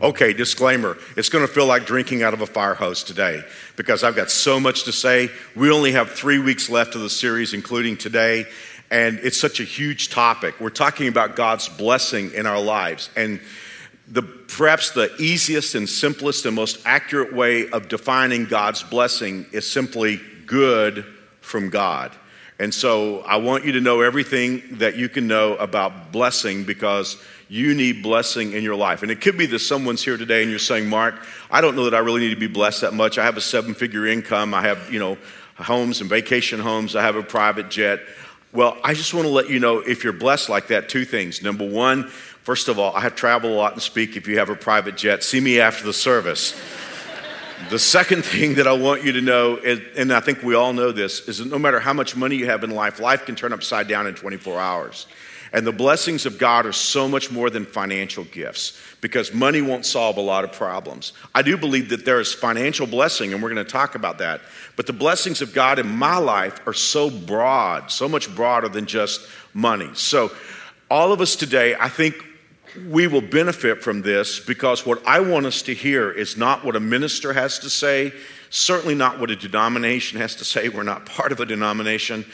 Okay, disclaimer. It's going to feel like drinking out of a fire hose today because I've got so much to say. We only have three weeks left of the series, including today, and it's such a huge topic. We're talking about God's blessing in our lives. And the, perhaps the easiest and simplest and most accurate way of defining God's blessing is simply good from God. And so I want you to know everything that you can know about blessing because you need blessing in your life. And it could be that someone's here today and you're saying, Mark, I don't know that I really need to be blessed that much. I have a seven figure income. I have, you know, homes and vacation homes. I have a private jet. Well, I just want to let you know if you're blessed like that, two things. Number one, first of all, I have traveled a lot and speak. If you have a private jet, see me after the service. The second thing that I want you to know, is, and I think we all know this, is that no matter how much money you have in life, life can turn upside down in 24 hours. And the blessings of God are so much more than financial gifts because money won't solve a lot of problems. I do believe that there is financial blessing, and we're going to talk about that. But the blessings of God in my life are so broad, so much broader than just money. So, all of us today, I think we will benefit from this because what I want us to hear is not what a minister has to say, certainly not what a denomination has to say. We're not part of a denomination.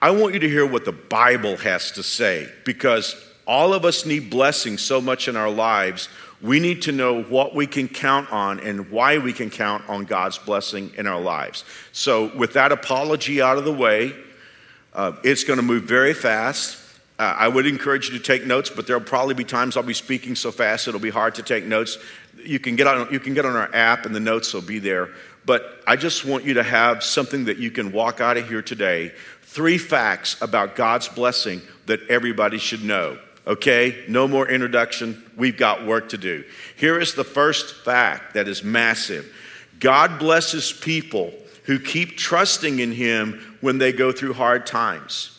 I want you to hear what the Bible has to say because all of us need blessing so much in our lives. We need to know what we can count on and why we can count on God's blessing in our lives. So, with that apology out of the way, uh, it's going to move very fast. Uh, I would encourage you to take notes, but there'll probably be times I'll be speaking so fast it'll be hard to take notes. You can get on, you can get on our app, and the notes will be there. But I just want you to have something that you can walk out of here today three facts about God's blessing that everybody should know. Okay, no more introduction. We've got work to do. Here is the first fact that is massive God blesses people who keep trusting in Him when they go through hard times.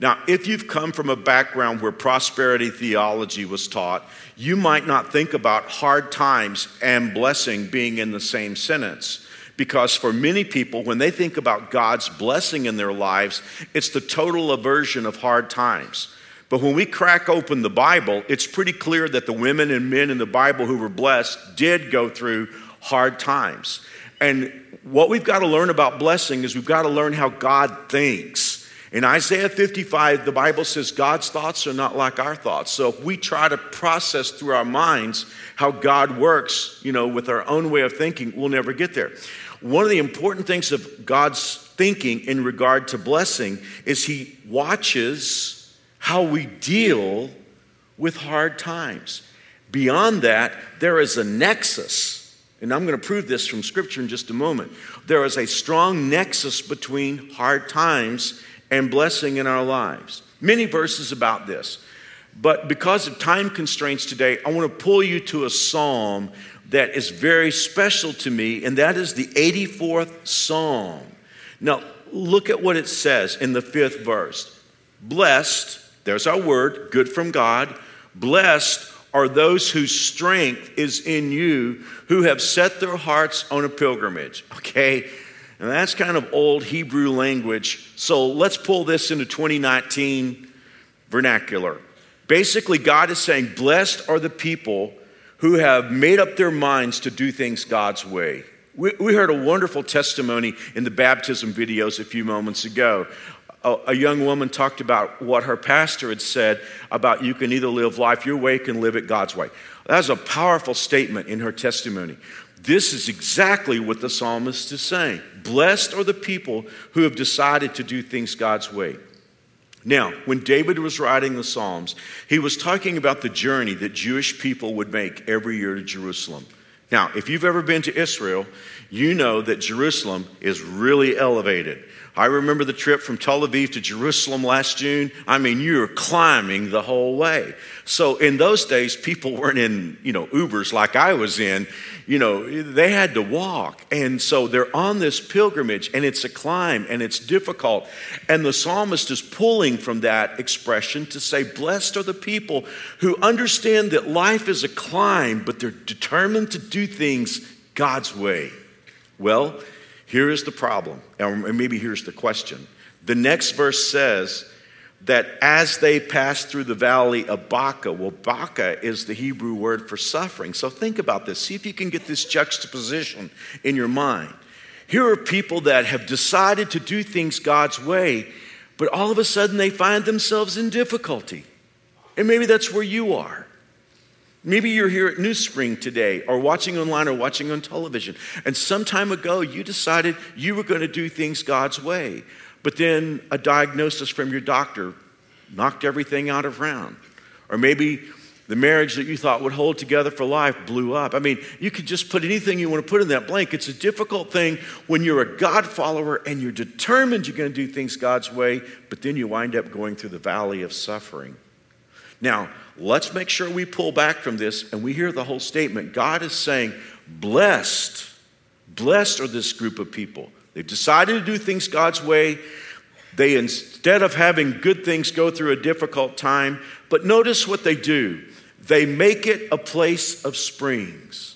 Now, if you've come from a background where prosperity theology was taught, you might not think about hard times and blessing being in the same sentence. Because for many people, when they think about God's blessing in their lives, it's the total aversion of hard times. But when we crack open the Bible, it's pretty clear that the women and men in the Bible who were blessed did go through hard times. And what we've got to learn about blessing is we've got to learn how God thinks. In Isaiah 55, the Bible says God's thoughts are not like our thoughts. So if we try to process through our minds how God works, you know, with our own way of thinking, we'll never get there. One of the important things of God's thinking in regard to blessing is He watches how we deal with hard times. Beyond that, there is a nexus, and I'm going to prove this from Scripture in just a moment. There is a strong nexus between hard times and blessing in our lives. Many verses about this. But because of time constraints today, I want to pull you to a psalm that is very special to me, and that is the 84th Psalm. Now, look at what it says in the fifth verse. Blessed, there's our word, good from God. Blessed are those whose strength is in you, who have set their hearts on a pilgrimage. Okay? And that's kind of old Hebrew language. So let's pull this into 2019 vernacular. Basically, God is saying, Blessed are the people who have made up their minds to do things God's way. We, we heard a wonderful testimony in the baptism videos a few moments ago. A, a young woman talked about what her pastor had said about you can either live life your way, you can live it God's way. That was a powerful statement in her testimony. This is exactly what the psalmist is saying. Blessed are the people who have decided to do things God's way. Now, when David was writing the Psalms, he was talking about the journey that Jewish people would make every year to Jerusalem. Now, if you've ever been to Israel, you know that Jerusalem is really elevated. I remember the trip from Tel Aviv to Jerusalem last June. I mean, you were climbing the whole way. So in those days, people weren't in, you know, Ubers like I was in. You know, they had to walk. And so they're on this pilgrimage and it's a climb and it's difficult. And the psalmist is pulling from that expression to say, Blessed are the people who understand that life is a climb, but they're determined to do things God's way. Well, here is the problem, and maybe here's the question. The next verse says that as they pass through the valley of Baca, well, Baca is the Hebrew word for suffering. So think about this. See if you can get this juxtaposition in your mind. Here are people that have decided to do things God's way, but all of a sudden they find themselves in difficulty. And maybe that's where you are. Maybe you're here at New Spring today, or watching online, or watching on television, and some time ago you decided you were going to do things God's way, but then a diagnosis from your doctor knocked everything out of round. Or maybe the marriage that you thought would hold together for life blew up. I mean, you could just put anything you want to put in that blank. It's a difficult thing when you're a God follower and you're determined you're going to do things God's way, but then you wind up going through the valley of suffering. Now, let's make sure we pull back from this and we hear the whole statement. God is saying, Blessed, blessed are this group of people. They've decided to do things God's way. They, instead of having good things, go through a difficult time. But notice what they do they make it a place of springs.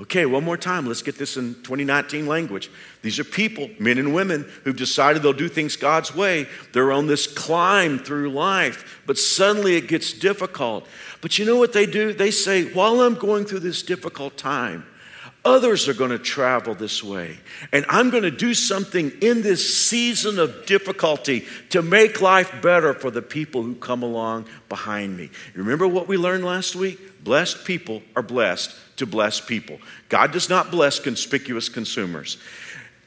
Okay, one more time. Let's get this in 2019 language. These are people, men and women, who've decided they'll do things God's way. They're on this climb through life, but suddenly it gets difficult. But you know what they do? They say, while I'm going through this difficult time, others are going to travel this way. And I'm going to do something in this season of difficulty to make life better for the people who come along behind me. Remember what we learned last week? Blessed people are blessed to bless people. God does not bless conspicuous consumers.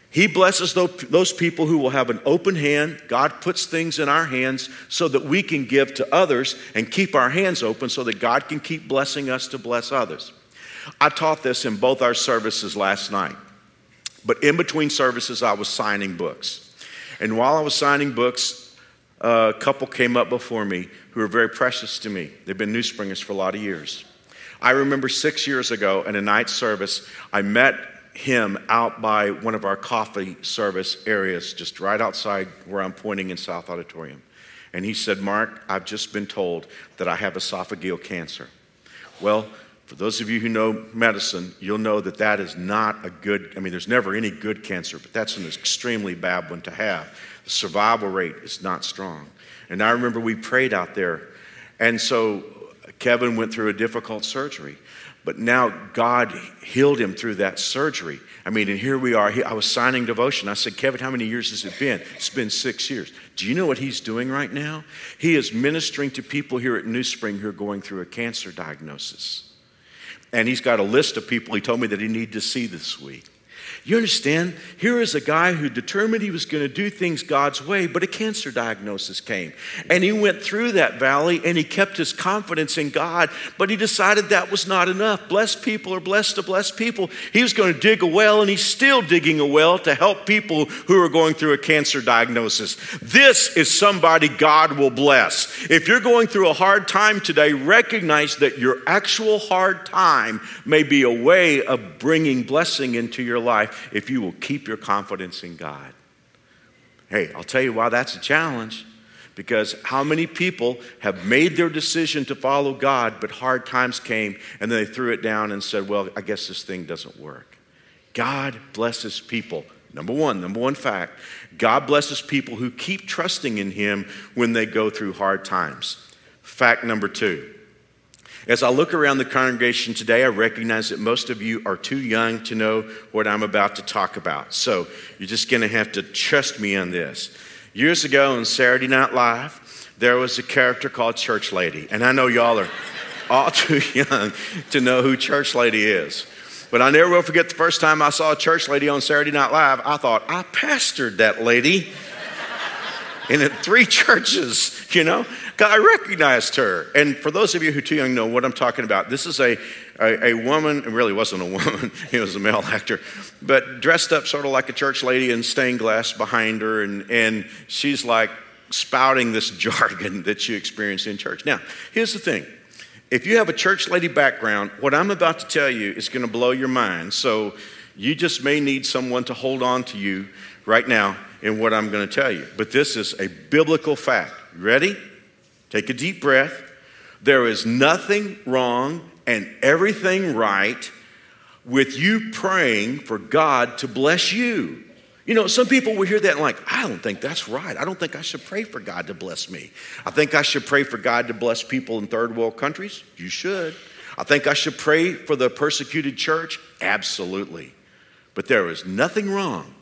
He blesses those people who will have an open hand. God puts things in our hands so that we can give to others and keep our hands open so that God can keep blessing us to bless others. I taught this in both our services last night. But in between services, I was signing books. And while I was signing books, a couple came up before me who are very precious to me. They've been New Springers for a lot of years. I remember six years ago in a night service, I met him out by one of our coffee service areas, just right outside where I'm pointing in South Auditorium. And he said, Mark, I've just been told that I have esophageal cancer. Well, for those of you who know medicine, you'll know that that is not a good, I mean, there's never any good cancer, but that's an extremely bad one to have. The survival rate is not strong. And I remember we prayed out there. And so Kevin went through a difficult surgery, but now God healed him through that surgery. I mean, and here we are. I was signing devotion. I said, Kevin, how many years has it been? It's been six years. Do you know what he's doing right now? He is ministering to people here at New Spring who are going through a cancer diagnosis. And he's got a list of people he told me that he needed to see this week. You understand? Here is a guy who determined he was going to do things God's way, but a cancer diagnosis came. And he went through that valley and he kept his confidence in God, but he decided that was not enough. Blessed people are blessed to bless people. He was going to dig a well and he's still digging a well to help people who are going through a cancer diagnosis. This is somebody God will bless. If you're going through a hard time today, recognize that your actual hard time may be a way of bringing blessing into your life if you will keep your confidence in God. Hey, I'll tell you why that's a challenge. Because how many people have made their decision to follow God, but hard times came and then they threw it down and said, Well, I guess this thing doesn't work. God blesses people. Number one, number one fact God blesses people who keep trusting in Him when they go through hard times. Fact number two as I look around the congregation today, I recognize that most of you are too young to know what I'm about to talk about. So you're just going to have to trust me on this. Years ago on Saturday Night Live, there was a character called Church Lady. And I know y'all are all too young to know who Church Lady is. But I never will forget the first time I saw a church lady on Saturday Night Live. I thought, I pastored that lady. in three churches, you know, I recognized her. And for those of you who are too young know what I'm talking about, this is a, a, a woman, it really wasn't a woman, he was a male actor, but dressed up sort of like a church lady and stained glass behind her. And, and she's like spouting this jargon that you experience in church. Now, here's the thing. If you have a church lady background, what I'm about to tell you is going to blow your mind. So you just may need someone to hold on to you right now in what I'm going to tell you. But this is a biblical fact. ready? Take a deep breath. There is nothing wrong and everything right with you praying for God to bless you. You know, some people will hear that and like, I don't think that's right. I don't think I should pray for God to bless me. I think I should pray for God to bless people in third world countries. You should. I think I should pray for the persecuted church. Absolutely. But there is nothing wrong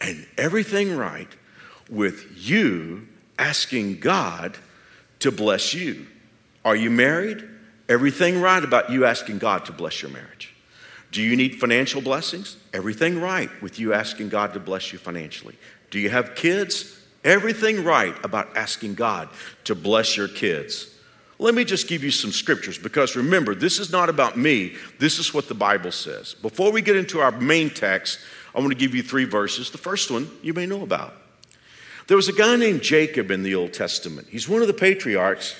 and everything right with you asking God to bless you. Are you married? Everything right about you asking God to bless your marriage. Do you need financial blessings? Everything right with you asking God to bless you financially. Do you have kids? Everything right about asking God to bless your kids. Let me just give you some scriptures because remember, this is not about me. This is what the Bible says. Before we get into our main text, I want to give you three verses. The first one you may know about. There was a guy named Jacob in the Old Testament. He's one of the patriarchs,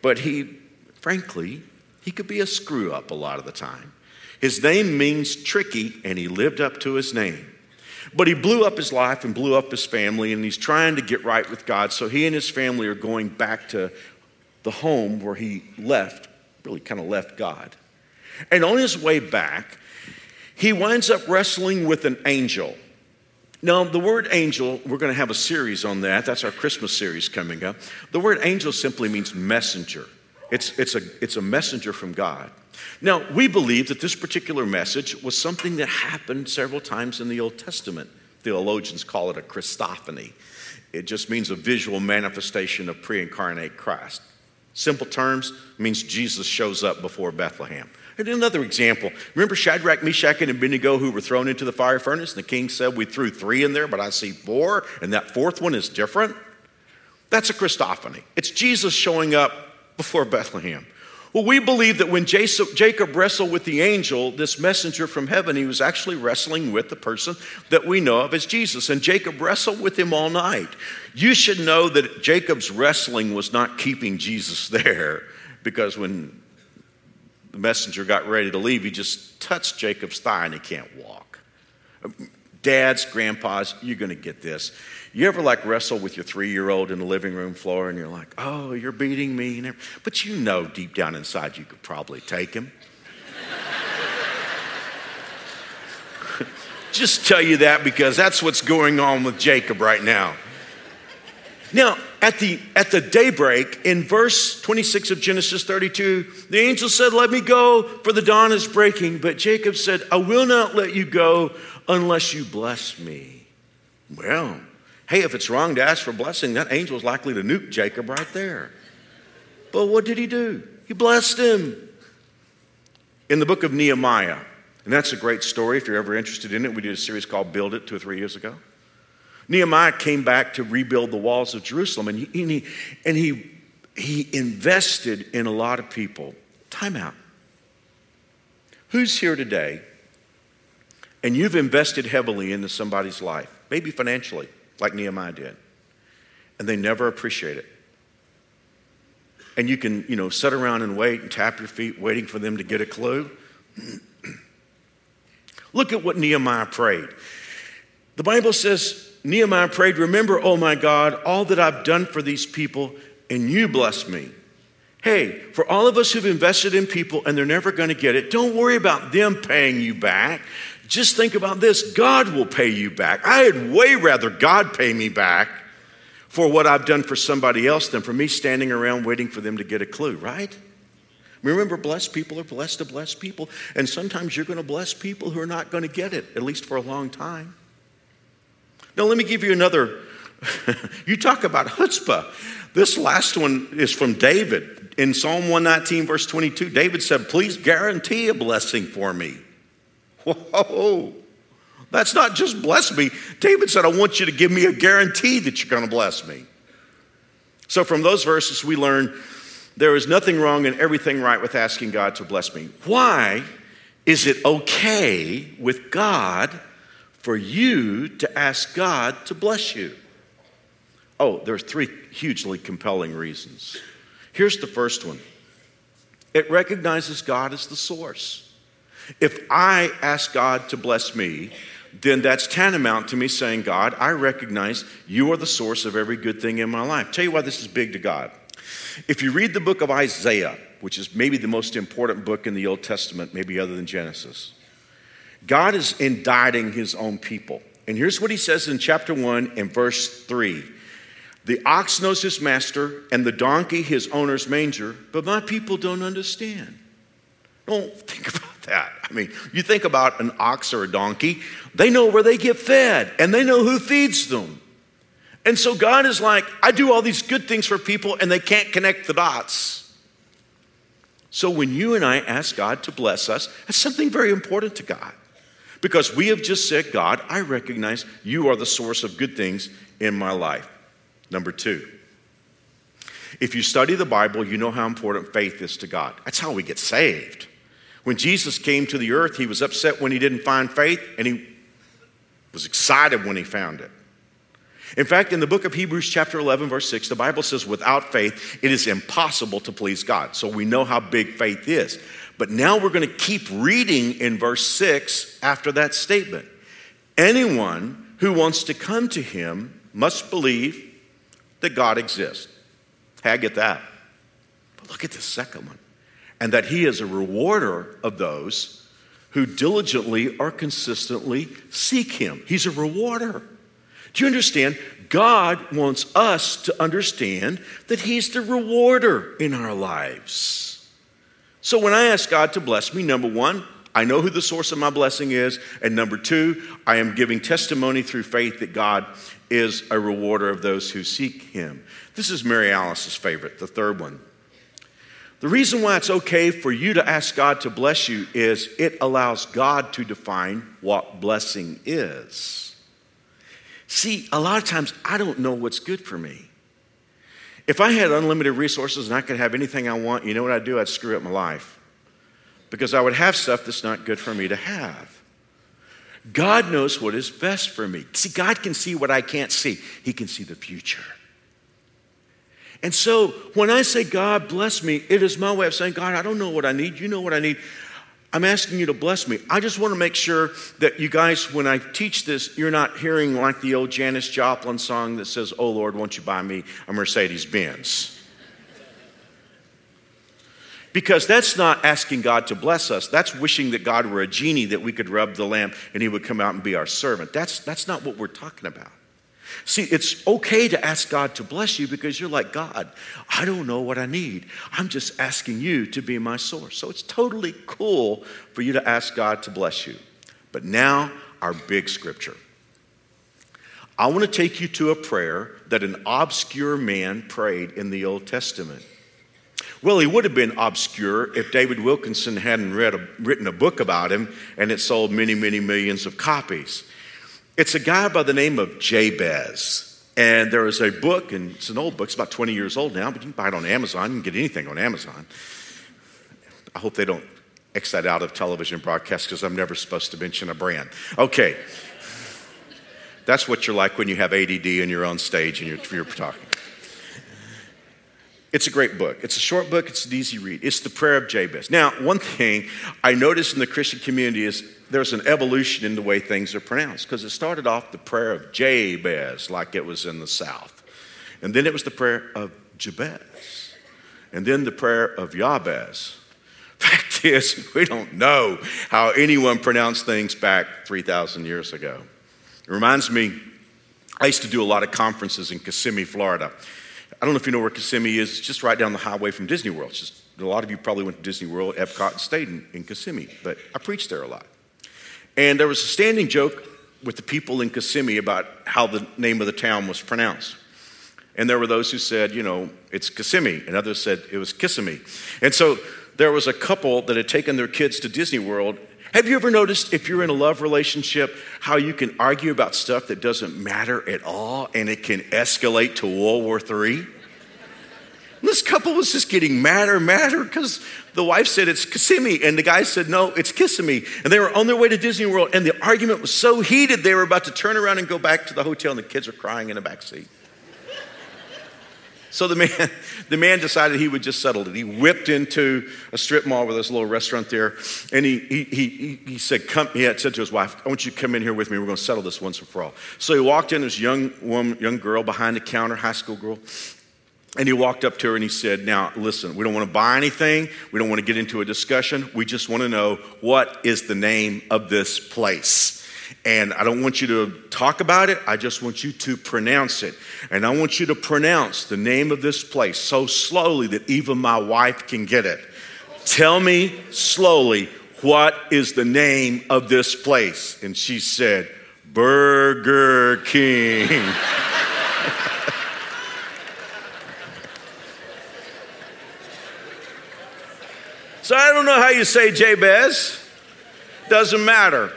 but he, frankly, he could be a screw up a lot of the time. His name means tricky, and he lived up to his name. But he blew up his life and blew up his family, and he's trying to get right with God. So he and his family are going back to the home where he left, really kind of left God. And on his way back, he winds up wrestling with an angel. Now, the word angel, we're going to have a series on that. That's our Christmas series coming up. The word angel simply means messenger, it's, it's, a, it's a messenger from God. Now, we believe that this particular message was something that happened several times in the Old Testament. Theologians call it a Christophany. It just means a visual manifestation of pre incarnate Christ. Simple terms means Jesus shows up before Bethlehem. And another example remember Shadrach, Meshach, and Abednego who were thrown into the fire furnace? And the king said, We threw three in there, but I see four, and that fourth one is different. That's a Christophany. It's Jesus showing up before Bethlehem. Well, we believe that when Jacob wrestled with the angel, this messenger from heaven, he was actually wrestling with the person that we know of as Jesus. And Jacob wrestled with him all night. You should know that Jacob's wrestling was not keeping Jesus there because when the messenger got ready to leave, he just touched Jacob's thigh and he can't walk. Dads, grandpas, you're going to get this. You ever like wrestle with your three year old in the living room floor and you're like, oh, you're beating me? But you know deep down inside you could probably take him. Just tell you that because that's what's going on with Jacob right now. Now, at the, at the daybreak, in verse 26 of Genesis 32, the angel said, Let me go, for the dawn is breaking. But Jacob said, I will not let you go unless you bless me. Well, hey, if it's wrong to ask for blessing, that angel is likely to nuke Jacob right there. But what did he do? He blessed him. In the book of Nehemiah, and that's a great story if you're ever interested in it, we did a series called Build It two or three years ago. Nehemiah came back to rebuild the walls of Jerusalem, and he, and he, and he, he invested in a lot of people. Time out. Who's here today and you've invested heavily into somebody's life, maybe financially, like Nehemiah did, and they never appreciate it? And you can, you know, sit around and wait and tap your feet, waiting for them to get a clue. Look at what Nehemiah prayed. The Bible says Nehemiah prayed, Remember, oh my God, all that I've done for these people, and you bless me. Hey, for all of us who've invested in people and they're never going to get it, don't worry about them paying you back. Just think about this God will pay you back. I'd way rather God pay me back for what I've done for somebody else than for me standing around waiting for them to get a clue, right? Remember, blessed people are blessed to bless people. And sometimes you're going to bless people who are not going to get it, at least for a long time. Now, let me give you another. you talk about chutzpah. This last one is from David. In Psalm 119, verse 22, David said, Please guarantee a blessing for me. Whoa. That's not just bless me. David said, I want you to give me a guarantee that you're going to bless me. So, from those verses, we learn there is nothing wrong and everything right with asking God to bless me. Why is it okay with God for you to ask God to bless you? Oh, there are three hugely compelling reasons. Here's the first one it recognizes God as the source. If I ask God to bless me, then that's tantamount to me saying, God, I recognize you are the source of every good thing in my life. Tell you why this is big to God. If you read the book of Isaiah, which is maybe the most important book in the Old Testament, maybe other than Genesis, God is indicting his own people. And here's what he says in chapter 1 and verse 3 The ox knows his master, and the donkey his owner's manger, but my people don't understand. Don't think about that. I mean, you think about an ox or a donkey, they know where they get fed, and they know who feeds them. And so God is like, I do all these good things for people, and they can't connect the dots. So when you and I ask God to bless us, that's something very important to God. Because we have just said, God, I recognize you are the source of good things in my life. Number two, if you study the Bible, you know how important faith is to God. That's how we get saved. When Jesus came to the earth, he was upset when he didn't find faith, and he was excited when he found it. In fact, in the book of Hebrews, chapter 11, verse 6, the Bible says, without faith, it is impossible to please God. So we know how big faith is. But now we're going to keep reading in verse 6 after that statement. Anyone who wants to come to him must believe that God exists. Hey, I get that. But look at the second one. And that he is a rewarder of those who diligently or consistently seek him. He's a rewarder. Do you understand? God wants us to understand that He's the rewarder in our lives. So when I ask God to bless me, number one, I know who the source of my blessing is. And number two, I am giving testimony through faith that God is a rewarder of those who seek Him. This is Mary Alice's favorite, the third one. The reason why it's okay for you to ask God to bless you is it allows God to define what blessing is. See, a lot of times I don't know what's good for me. If I had unlimited resources and I could have anything I want, you know what I'd do? I'd screw up my life because I would have stuff that's not good for me to have. God knows what is best for me. See, God can see what I can't see, He can see the future. And so when I say, God bless me, it is my way of saying, God, I don't know what I need. You know what I need. I'm asking you to bless me. I just want to make sure that you guys, when I teach this, you're not hearing like the old Janis Joplin song that says, Oh Lord, won't you buy me a Mercedes Benz? Because that's not asking God to bless us. That's wishing that God were a genie that we could rub the lamp and he would come out and be our servant. That's, that's not what we're talking about. See, it's okay to ask God to bless you because you're like, God, I don't know what I need. I'm just asking you to be my source. So it's totally cool for you to ask God to bless you. But now, our big scripture. I want to take you to a prayer that an obscure man prayed in the Old Testament. Well, he would have been obscure if David Wilkinson hadn't a, written a book about him and it sold many, many millions of copies. It's a guy by the name of Jabez. And there is a book, and it's an old book, it's about 20 years old now, but you can buy it on Amazon. You can get anything on Amazon. I hope they don't X that out of television broadcast because I'm never supposed to mention a brand. Okay. That's what you're like when you have ADD and you're on stage and you're, you're talking. It's a great book. It's a short book, it's an easy read. It's the prayer of Jabez. Now, one thing I noticed in the Christian community is there's an evolution in the way things are pronounced because it started off the prayer of Jabez, like it was in the South. And then it was the prayer of Jabez. And then the prayer of Yabez. Fact is, we don't know how anyone pronounced things back 3,000 years ago. It reminds me, I used to do a lot of conferences in Kissimmee, Florida. I don't know if you know where Kissimmee is. It's just right down the highway from Disney World. It's just, a lot of you probably went to Disney World, Epcot, and stayed in, in Kissimmee. But I preached there a lot. And there was a standing joke with the people in Kissimmee about how the name of the town was pronounced. And there were those who said, you know, it's Kissimmee, and others said it was Kissimmee. And so there was a couple that had taken their kids to Disney World, Have you ever noticed if you're in a love relationship how you can argue about stuff that doesn't matter at all and it can escalate to World War III? This couple was just getting madder madder because the wife said it's Kissimmee and the guy said no, it's Kissimmee. And they were on their way to Disney World and the argument was so heated they were about to turn around and go back to the hotel and the kids are crying in the back seat. So the man, the man decided he would just settle it. He whipped into a strip mall with this little restaurant there, and he, he, he, he said, come, he had said to his wife, I want you to come in here with me. We're going to settle this once and for all. So he walked in, this young woman, young girl behind the counter, high school girl, and he walked up to her and he said, Now, listen, we don't want to buy anything. We don't want to get into a discussion. We just want to know what is the name of this place. And I don't want you to talk about it, I just want you to pronounce it. And I want you to pronounce the name of this place so slowly that even my wife can get it. Tell me slowly, what is the name of this place? And she said, Burger King. so I don't know how you say Jabez. Doesn't matter.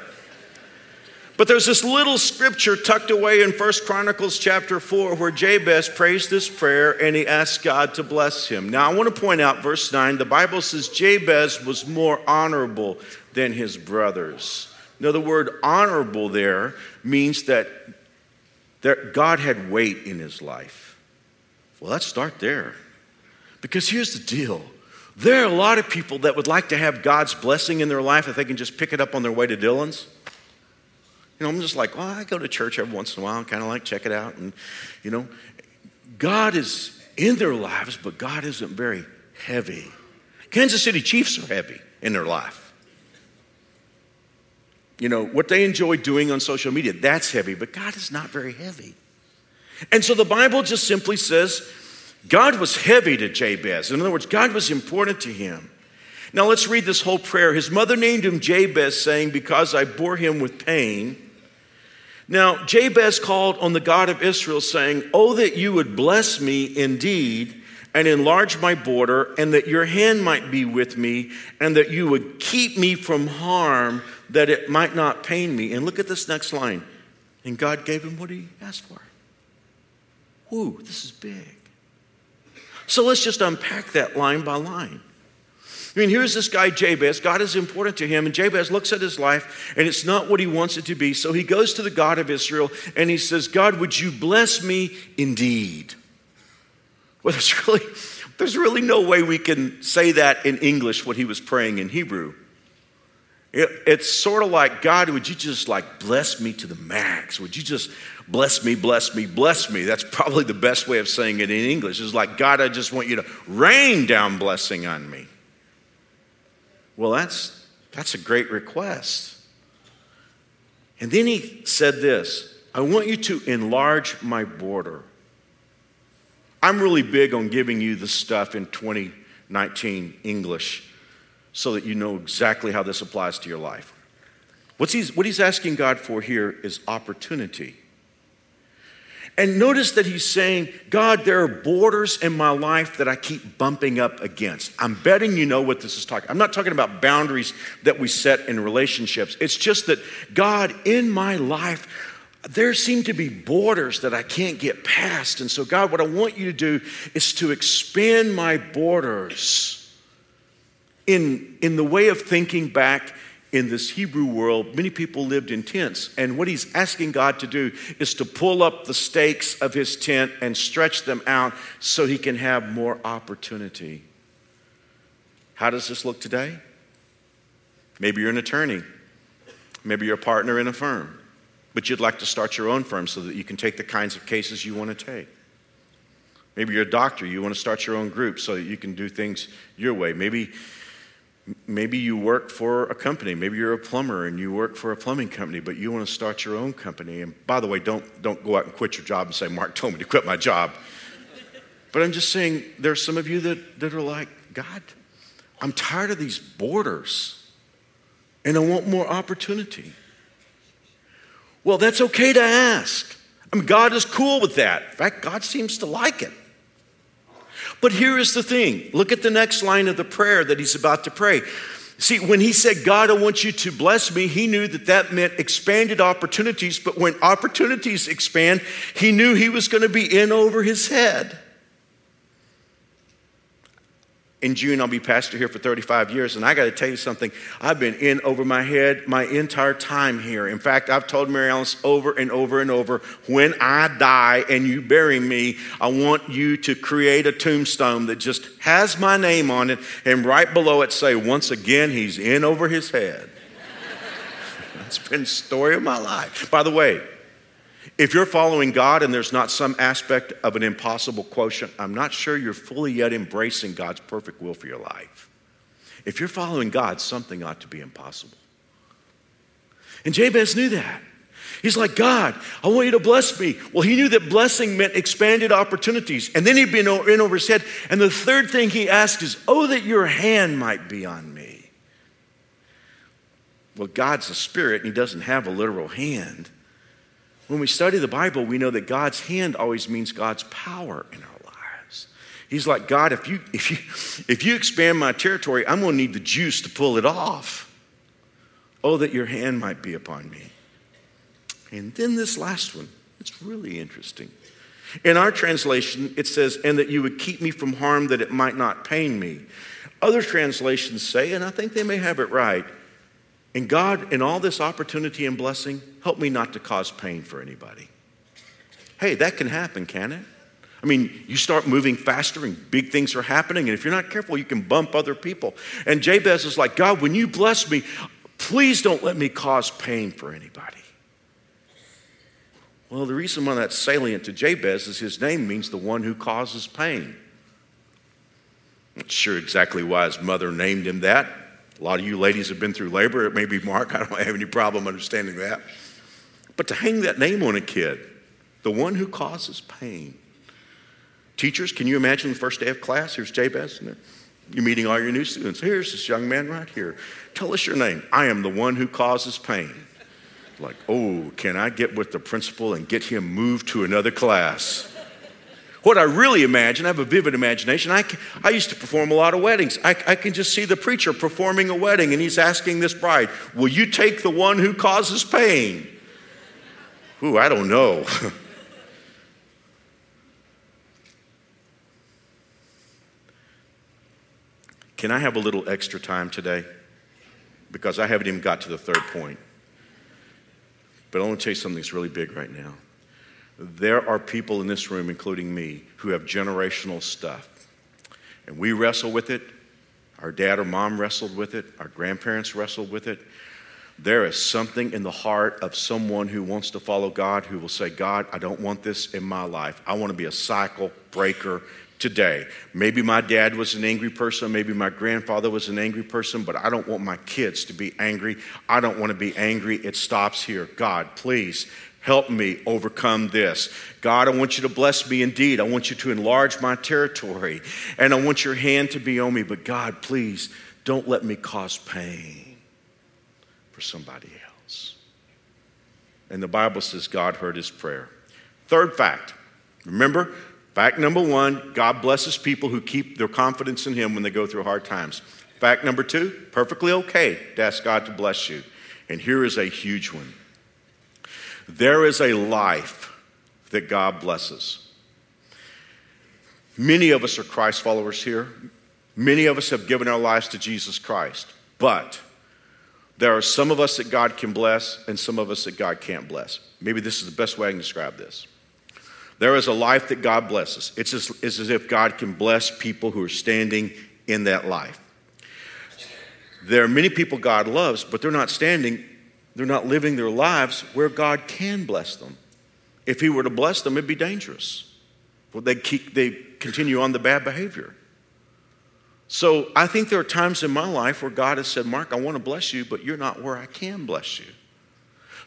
But there's this little scripture tucked away in First Chronicles chapter 4 where Jabez prays this prayer and he asks God to bless him. Now, I want to point out verse 9 the Bible says Jabez was more honorable than his brothers. Now, the word honorable there means that God had weight in his life. Well, let's start there. Because here's the deal there are a lot of people that would like to have God's blessing in their life if they can just pick it up on their way to Dillon's. You know, I'm just like, well, I go to church every once in a while and kind of like check it out. And, you know, God is in their lives, but God isn't very heavy. Kansas City Chiefs are heavy in their life. You know, what they enjoy doing on social media, that's heavy, but God is not very heavy. And so the Bible just simply says God was heavy to Jabez. In other words, God was important to him. Now let's read this whole prayer. His mother named him Jabez, saying, Because I bore him with pain. Now, Jabez called on the God of Israel, saying, Oh, that you would bless me indeed and enlarge my border, and that your hand might be with me, and that you would keep me from harm, that it might not pain me. And look at this next line. And God gave him what he asked for. Whoo, this is big. So let's just unpack that line by line. I mean, here's this guy, Jabez. God is important to him, and Jabez looks at his life, and it's not what he wants it to be. So he goes to the God of Israel, and he says, God, would you bless me indeed? Well, there's really, there's really no way we can say that in English, what he was praying in Hebrew. It, it's sort of like, God, would you just like bless me to the max? Would you just bless me, bless me, bless me? That's probably the best way of saying it in English. It's like, God, I just want you to rain down blessing on me. Well, that's, that's a great request. And then he said this I want you to enlarge my border. I'm really big on giving you the stuff in 2019 English so that you know exactly how this applies to your life. What's he's, what he's asking God for here is opportunity. And notice that he's saying, God, there are borders in my life that I keep bumping up against. I'm betting you know what this is talking. I'm not talking about boundaries that we set in relationships. It's just that God, in my life, there seem to be borders that I can't get past. And so, God, what I want you to do is to expand my borders in, in the way of thinking back in this Hebrew world, many people lived in tents. And what he's asking God to do is to pull up the stakes of his tent and stretch them out so he can have more opportunity. How does this look today? Maybe you're an attorney, maybe you're a partner in a firm, but you'd like to start your own firm so that you can take the kinds of cases you want to take. Maybe you're a doctor, you want to start your own group so that you can do things your way. Maybe Maybe you work for a company. Maybe you're a plumber and you work for a plumbing company, but you want to start your own company. And by the way, don't, don't go out and quit your job and say, Mark told me to quit my job. But I'm just saying, there's some of you that, that are like, God, I'm tired of these borders and I want more opportunity. Well, that's okay to ask. I mean, God is cool with that. In fact, God seems to like it. But here is the thing look at the next line of the prayer that he's about to pray. See, when he said, God, I want you to bless me, he knew that that meant expanded opportunities. But when opportunities expand, he knew he was going to be in over his head in June, I'll be pastor here for 35 years. And I got to tell you something. I've been in over my head my entire time here. In fact, I've told Mary Alice over and over and over when I die and you bury me, I want you to create a tombstone that just has my name on it. And right below it, say, once again, he's in over his head. That's been the story of my life. By the way, if you're following God and there's not some aspect of an impossible quotient, I'm not sure you're fully yet embracing God's perfect will for your life. If you're following God, something ought to be impossible. And Jabez knew that. He's like, God, I want you to bless me. Well, he knew that blessing meant expanded opportunities. And then he'd been in over his head. And the third thing he asked is, Oh, that your hand might be on me. Well, God's a spirit and he doesn't have a literal hand. When we study the Bible, we know that God's hand always means God's power in our lives. He's like, God, if you, if you, if you expand my territory, I'm going to need the juice to pull it off. Oh, that your hand might be upon me. And then this last one, it's really interesting. In our translation, it says, and that you would keep me from harm that it might not pain me. Other translations say, and I think they may have it right, and God, in all this opportunity and blessing, help me not to cause pain for anybody. Hey, that can happen, can it? I mean, you start moving faster and big things are happening, and if you're not careful, you can bump other people. And Jabez is like, God, when you bless me, please don't let me cause pain for anybody. Well, the reason why that's salient to Jabez is his name means the one who causes pain. Not sure exactly why his mother named him that. A lot of you ladies have been through labor. It may be Mark. I don't have any problem understanding that. But to hang that name on a kid, the one who causes pain. Teachers, can you imagine the first day of class? Here's Jabez. And You're meeting all your new students. Here's this young man right here. Tell us your name. I am the one who causes pain. Like, oh, can I get with the principal and get him moved to another class? What I really imagine, I have a vivid imagination. I, I used to perform a lot of weddings. I, I can just see the preacher performing a wedding and he's asking this bride, Will you take the one who causes pain? Ooh, I don't know. Can I have a little extra time today? Because I haven't even got to the third point. But I want to tell you something that's really big right now. There are people in this room, including me, who have generational stuff. And we wrestle with it. Our dad or mom wrestled with it. Our grandparents wrestled with it. There is something in the heart of someone who wants to follow God who will say, God, I don't want this in my life. I want to be a cycle breaker today. Maybe my dad was an angry person, maybe my grandfather was an angry person, but I don't want my kids to be angry. I don't want to be angry. It stops here. God, please Help me overcome this. God, I want you to bless me indeed. I want you to enlarge my territory. And I want your hand to be on me. But God, please don't let me cause pain for somebody else. And the Bible says God heard his prayer. Third fact remember, fact number one God blesses people who keep their confidence in him when they go through hard times. Fact number two perfectly okay to ask God to bless you. And here is a huge one there is a life that God blesses. Many of us are Christ followers here. Many of us have given our lives to Jesus Christ. But there are some of us that God can bless and some of us that God can't bless. Maybe this is the best way I can describe this. There is a life that God blesses. It's as, it's as if God can bless people who are standing in that life. There are many people God loves, but they're not standing they're not living their lives where God can bless them. If He were to bless them, it'd be dangerous. Well, they, keep, they continue on the bad behavior. So I think there are times in my life where God has said, Mark, I want to bless you, but you're not where I can bless you.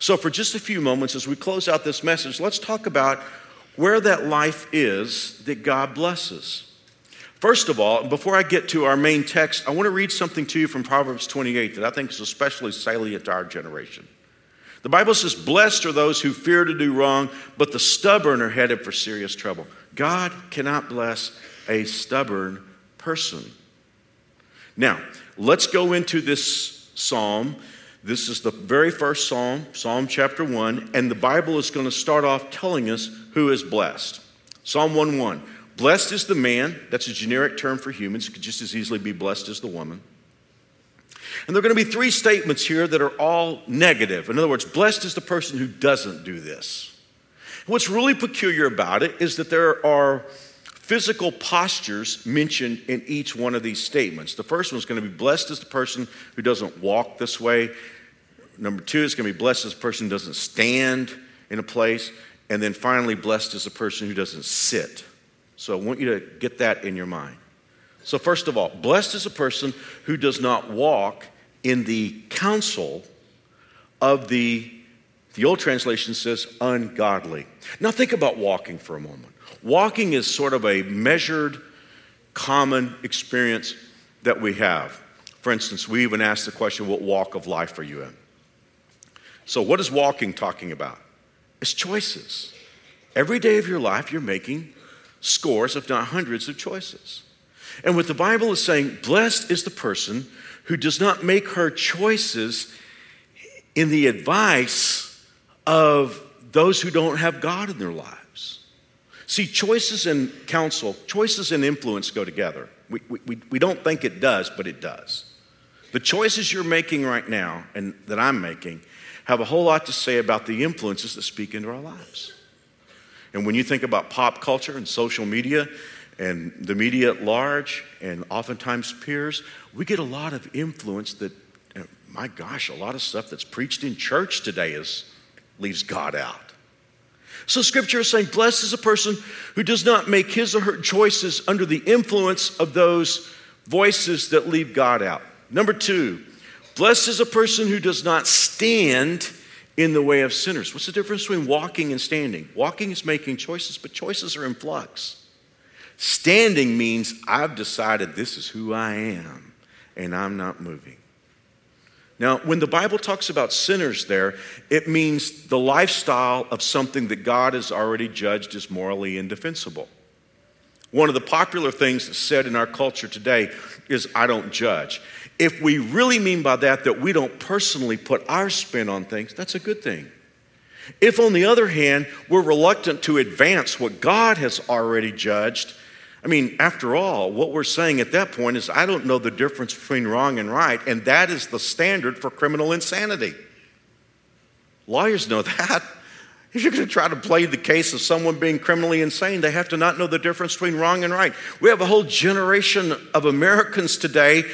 So, for just a few moments, as we close out this message, let's talk about where that life is that God blesses. First of all, before I get to our main text, I want to read something to you from Proverbs 28 that I think is especially salient to our generation. The Bible says, Blessed are those who fear to do wrong, but the stubborn are headed for serious trouble. God cannot bless a stubborn person. Now, let's go into this psalm. This is the very first psalm, Psalm chapter 1, and the Bible is going to start off telling us who is blessed. Psalm 1 1. Blessed is the man, that's a generic term for humans, could just as easily be blessed as the woman. And there are going to be three statements here that are all negative. In other words, blessed is the person who doesn't do this. What's really peculiar about it is that there are physical postures mentioned in each one of these statements. The first one is going to be blessed is the person who doesn't walk this way. Number two is going to be blessed as the person who doesn't stand in a place. And then finally, blessed is the person who doesn't sit. So I want you to get that in your mind. So, first of all, blessed is a person who does not walk in the counsel of the, the old translation says, ungodly. Now, think about walking for a moment. Walking is sort of a measured, common experience that we have. For instance, we even ask the question, What walk of life are you in? So, what is walking talking about? It's choices. Every day of your life, you're making scores, if not hundreds, of choices. And what the Bible is saying, blessed is the person who does not make her choices in the advice of those who don't have God in their lives. See, choices and counsel, choices and influence go together. We, we, we don't think it does, but it does. The choices you're making right now and that I'm making have a whole lot to say about the influences that speak into our lives. And when you think about pop culture and social media and the media at large, and oftentimes peers, we get a lot of influence that, uh, my gosh, a lot of stuff that's preached in church today is, leaves God out. So scripture is saying, blessed is a person who does not make his or her choices under the influence of those voices that leave God out. Number two, blessed is a person who does not stand in the way of sinners. What's the difference between walking and standing? Walking is making choices, but choices are in flux. Standing means I've decided this is who I am and I'm not moving. Now, when the Bible talks about sinners there, it means the lifestyle of something that God has already judged as morally indefensible. One of the popular things that's said in our culture today is, I don't judge. If we really mean by that that we don't personally put our spin on things, that's a good thing. If, on the other hand, we're reluctant to advance what God has already judged, I mean, after all, what we're saying at that point is I don't know the difference between wrong and right, and that is the standard for criminal insanity. Lawyers know that. If you're going to try to play the case of someone being criminally insane, they have to not know the difference between wrong and right. We have a whole generation of Americans today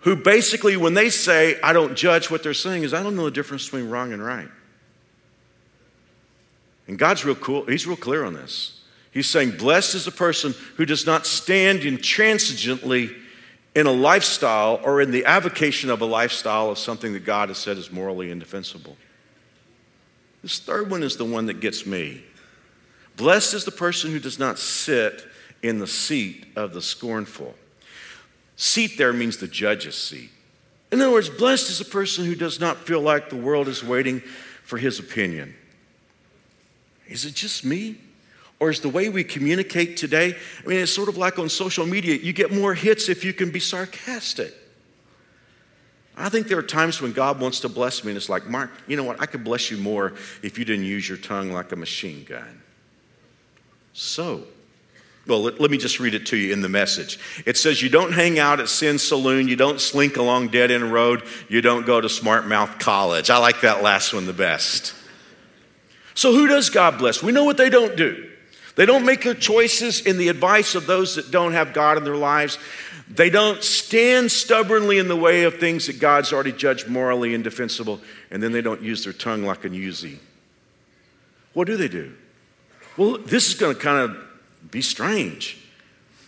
who basically, when they say, I don't judge, what they're saying is, I don't know the difference between wrong and right. And God's real cool, He's real clear on this. He's saying, Blessed is the person who does not stand intransigently in a lifestyle or in the avocation of a lifestyle of something that God has said is morally indefensible. This third one is the one that gets me. Blessed is the person who does not sit in the seat of the scornful. Seat there means the judge's seat. In other words, blessed is a person who does not feel like the world is waiting for his opinion. Is it just me? Or is the way we communicate today, I mean, it's sort of like on social media, you get more hits if you can be sarcastic. I think there are times when God wants to bless me, and it's like, Mark, you know what? I could bless you more if you didn't use your tongue like a machine gun. So, well, let, let, me just read it to you in the message. It says, You don't hang out at Sin Saloon, you don't slink along dead end road, you don't go to Smart Mouth College. I like that last one the best. So, who does God bless? We know what they don't do. They don't make their choices in the advice of those that don't have God in their lives. They don't stand stubbornly in the way of things that God's already judged morally indefensible, and then they don't use their tongue like an Uzi. What do they do? Well, this is going to kind of be strange.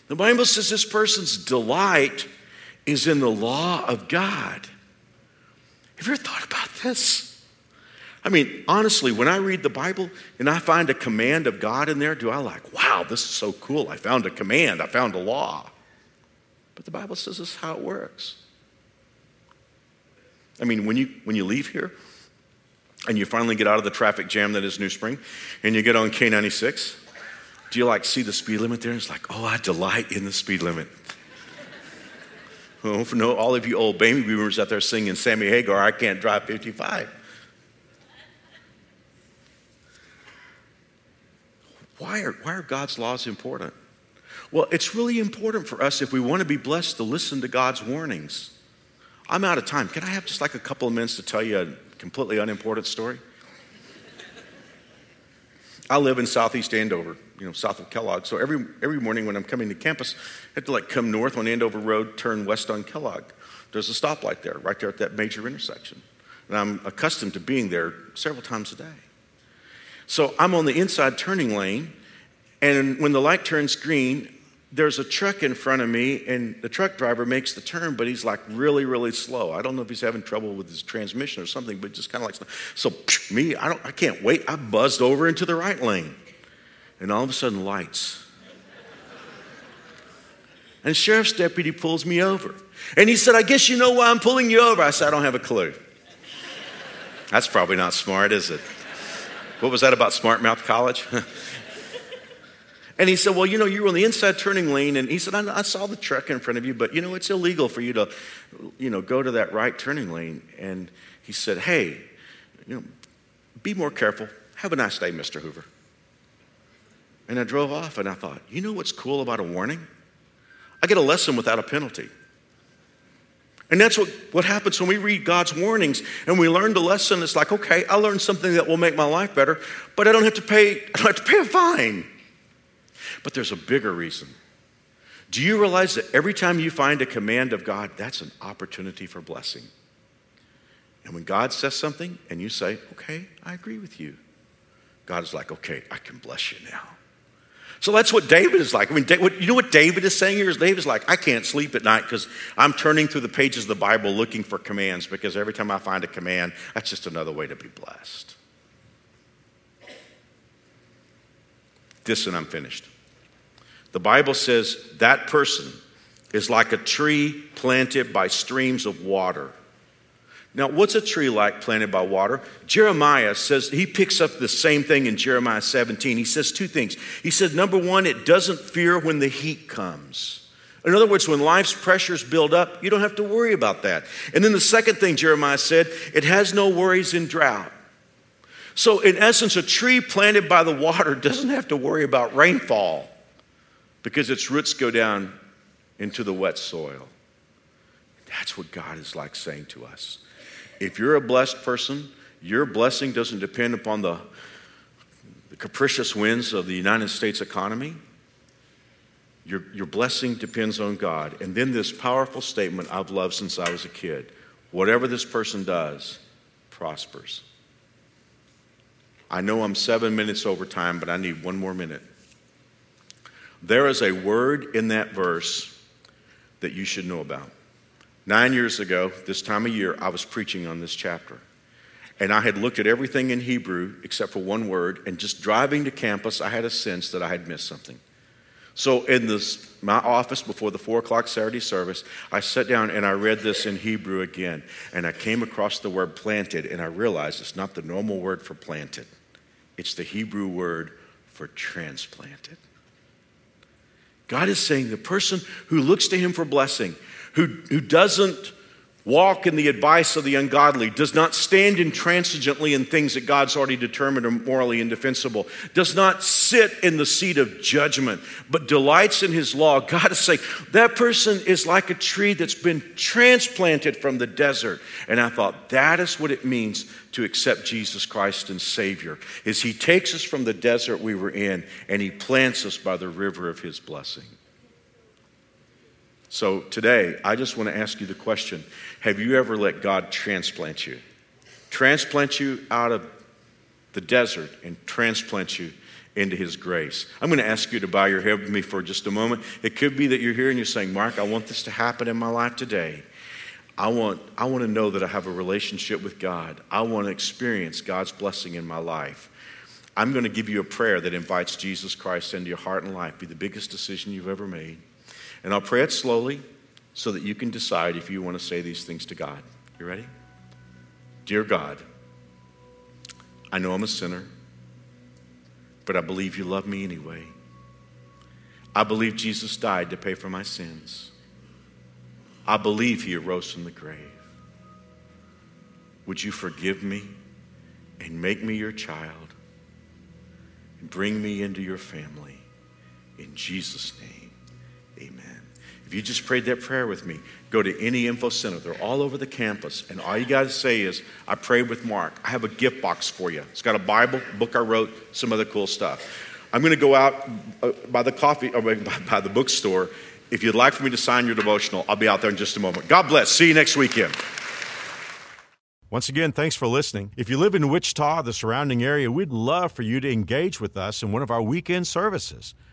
The Bible says this person's delight is in the law of God. Have you ever thought about this? I mean, honestly, when I read the Bible and I find a command of God in there, do I like, wow, this is so cool. I found a command, I found a law. But the Bible says this is how it works. I mean, when you, when you leave here and you finally get out of the traffic jam that is New Spring and you get on K96, do you like see the speed limit there? It's like, oh, I delight in the speed limit. Oh, for no, all of you old baby boomers out there singing Sammy Hagar, I can't drive 55. Why are, why are God's laws important? Well, it's really important for us if we want to be blessed to listen to God's warnings. I'm out of time. Can I have just like a couple of minutes to tell you a completely unimportant story? I live in southeast Andover, you know, south of Kellogg. So every, every morning when I'm coming to campus, I have to like come north on Andover Road, turn west on Kellogg. There's a stoplight there, right there at that major intersection. And I'm accustomed to being there several times a day. So I'm on the inside turning lane, and when the light turns green, there's a truck in front of me, and the truck driver makes the turn, but he's like really, really slow. I don't know if he's having trouble with his transmission or something, but just kind of like so. Me, I don't, I can't wait. I buzzed over into the right lane, and all of a sudden, lights. And sheriff's deputy pulls me over, and he said, "I guess you know why I'm pulling you over." I said, "I don't have a clue." That's probably not smart, is it? What was that about Smart Mouth College? And he said, Well, you know, you were on the inside turning lane. And he said, I, I, saw the truck in front of you, but you know, it's illegal for you to, you know, go to that right turning lane. And he said, Hey, you know, be more careful. Have a nice day, Mr. Hoover. And I drove off and I thought, you know what's cool about a warning? I get a lesson without a penalty. And that's what, what happens when we read God's warnings and we learn the lesson. It's like, okay, I learned something that will make my life better, but I don't have to pay, I don't have to pay a fine. But there's a bigger reason. Do you realize that every time you find a command of God, that's an opportunity for blessing? And when God says something and you say, okay, I agree with you, God is like, okay, I can bless you now. So that's what David is like. I mean, you know what David is saying here is David is like, I can't sleep at night because I'm turning through the pages of the Bible looking for commands because every time I find a command, that's just another way to be blessed. This and I'm finished. The Bible says that person is like a tree planted by streams of water. Now, what's a tree like planted by water? Jeremiah says, he picks up the same thing in Jeremiah 17. He says two things. He says, number one, it doesn't fear when the heat comes. In other words, when life's pressures build up, you don't have to worry about that. And then the second thing Jeremiah said, it has no worries in drought. So, in essence, a tree planted by the water doesn't have to worry about rainfall because its roots go down into the wet soil. That's what God is like saying to us. If you're a blessed person, your blessing doesn't depend upon the, the capricious winds of the United States economy. Your, your blessing depends on God. And then this powerful statement I've loved since I was a kid whatever this person does prospers. I know I'm seven minutes over time, but I need one more minute. There is a word in that verse that you should know about. Nine years ago, this time of year, I was preaching on this chapter. And I had looked at everything in Hebrew except for one word, and just driving to campus, I had a sense that I had missed something. So, in this, my office before the four o'clock Saturday service, I sat down and I read this in Hebrew again. And I came across the word planted, and I realized it's not the normal word for planted, it's the Hebrew word for transplanted. God is saying the person who looks to Him for blessing, who, who doesn't walk in the advice of the ungodly, does not stand intransigently in things that God's already determined are morally indefensible, does not sit in the seat of judgment, but delights in his law. God is saying that person is like a tree that's been transplanted from the desert. And I thought that is what it means to accept Jesus Christ and Savior, is he takes us from the desert we were in and he plants us by the river of his blessing. So today, I just want to ask you the question Have you ever let God transplant you? Transplant you out of the desert and transplant you into his grace. I'm going to ask you to bow your head with me for just a moment. It could be that you're here and you're saying, Mark, I want this to happen in my life today. I want, I want to know that I have a relationship with God. I want to experience God's blessing in my life. I'm going to give you a prayer that invites Jesus Christ into your heart and life. Be the biggest decision you've ever made. And I'll pray it slowly so that you can decide if you want to say these things to God. You ready? Dear God, I know I'm a sinner, but I believe you love me anyway. I believe Jesus died to pay for my sins. I believe he arose from the grave. Would you forgive me and make me your child and bring me into your family? In Jesus' name. If you just prayed that prayer with me, go to any info center. They're all over the campus. And all you got to say is, I prayed with Mark. I have a gift box for you. It's got a Bible, book I wrote, some other cool stuff. I'm going to go out uh, by the coffee, by the bookstore. If you'd like for me to sign your devotional, I'll be out there in just a moment. God bless. See you next weekend. Once again, thanks for listening. If you live in Wichita, the surrounding area, we'd love for you to engage with us in one of our weekend services.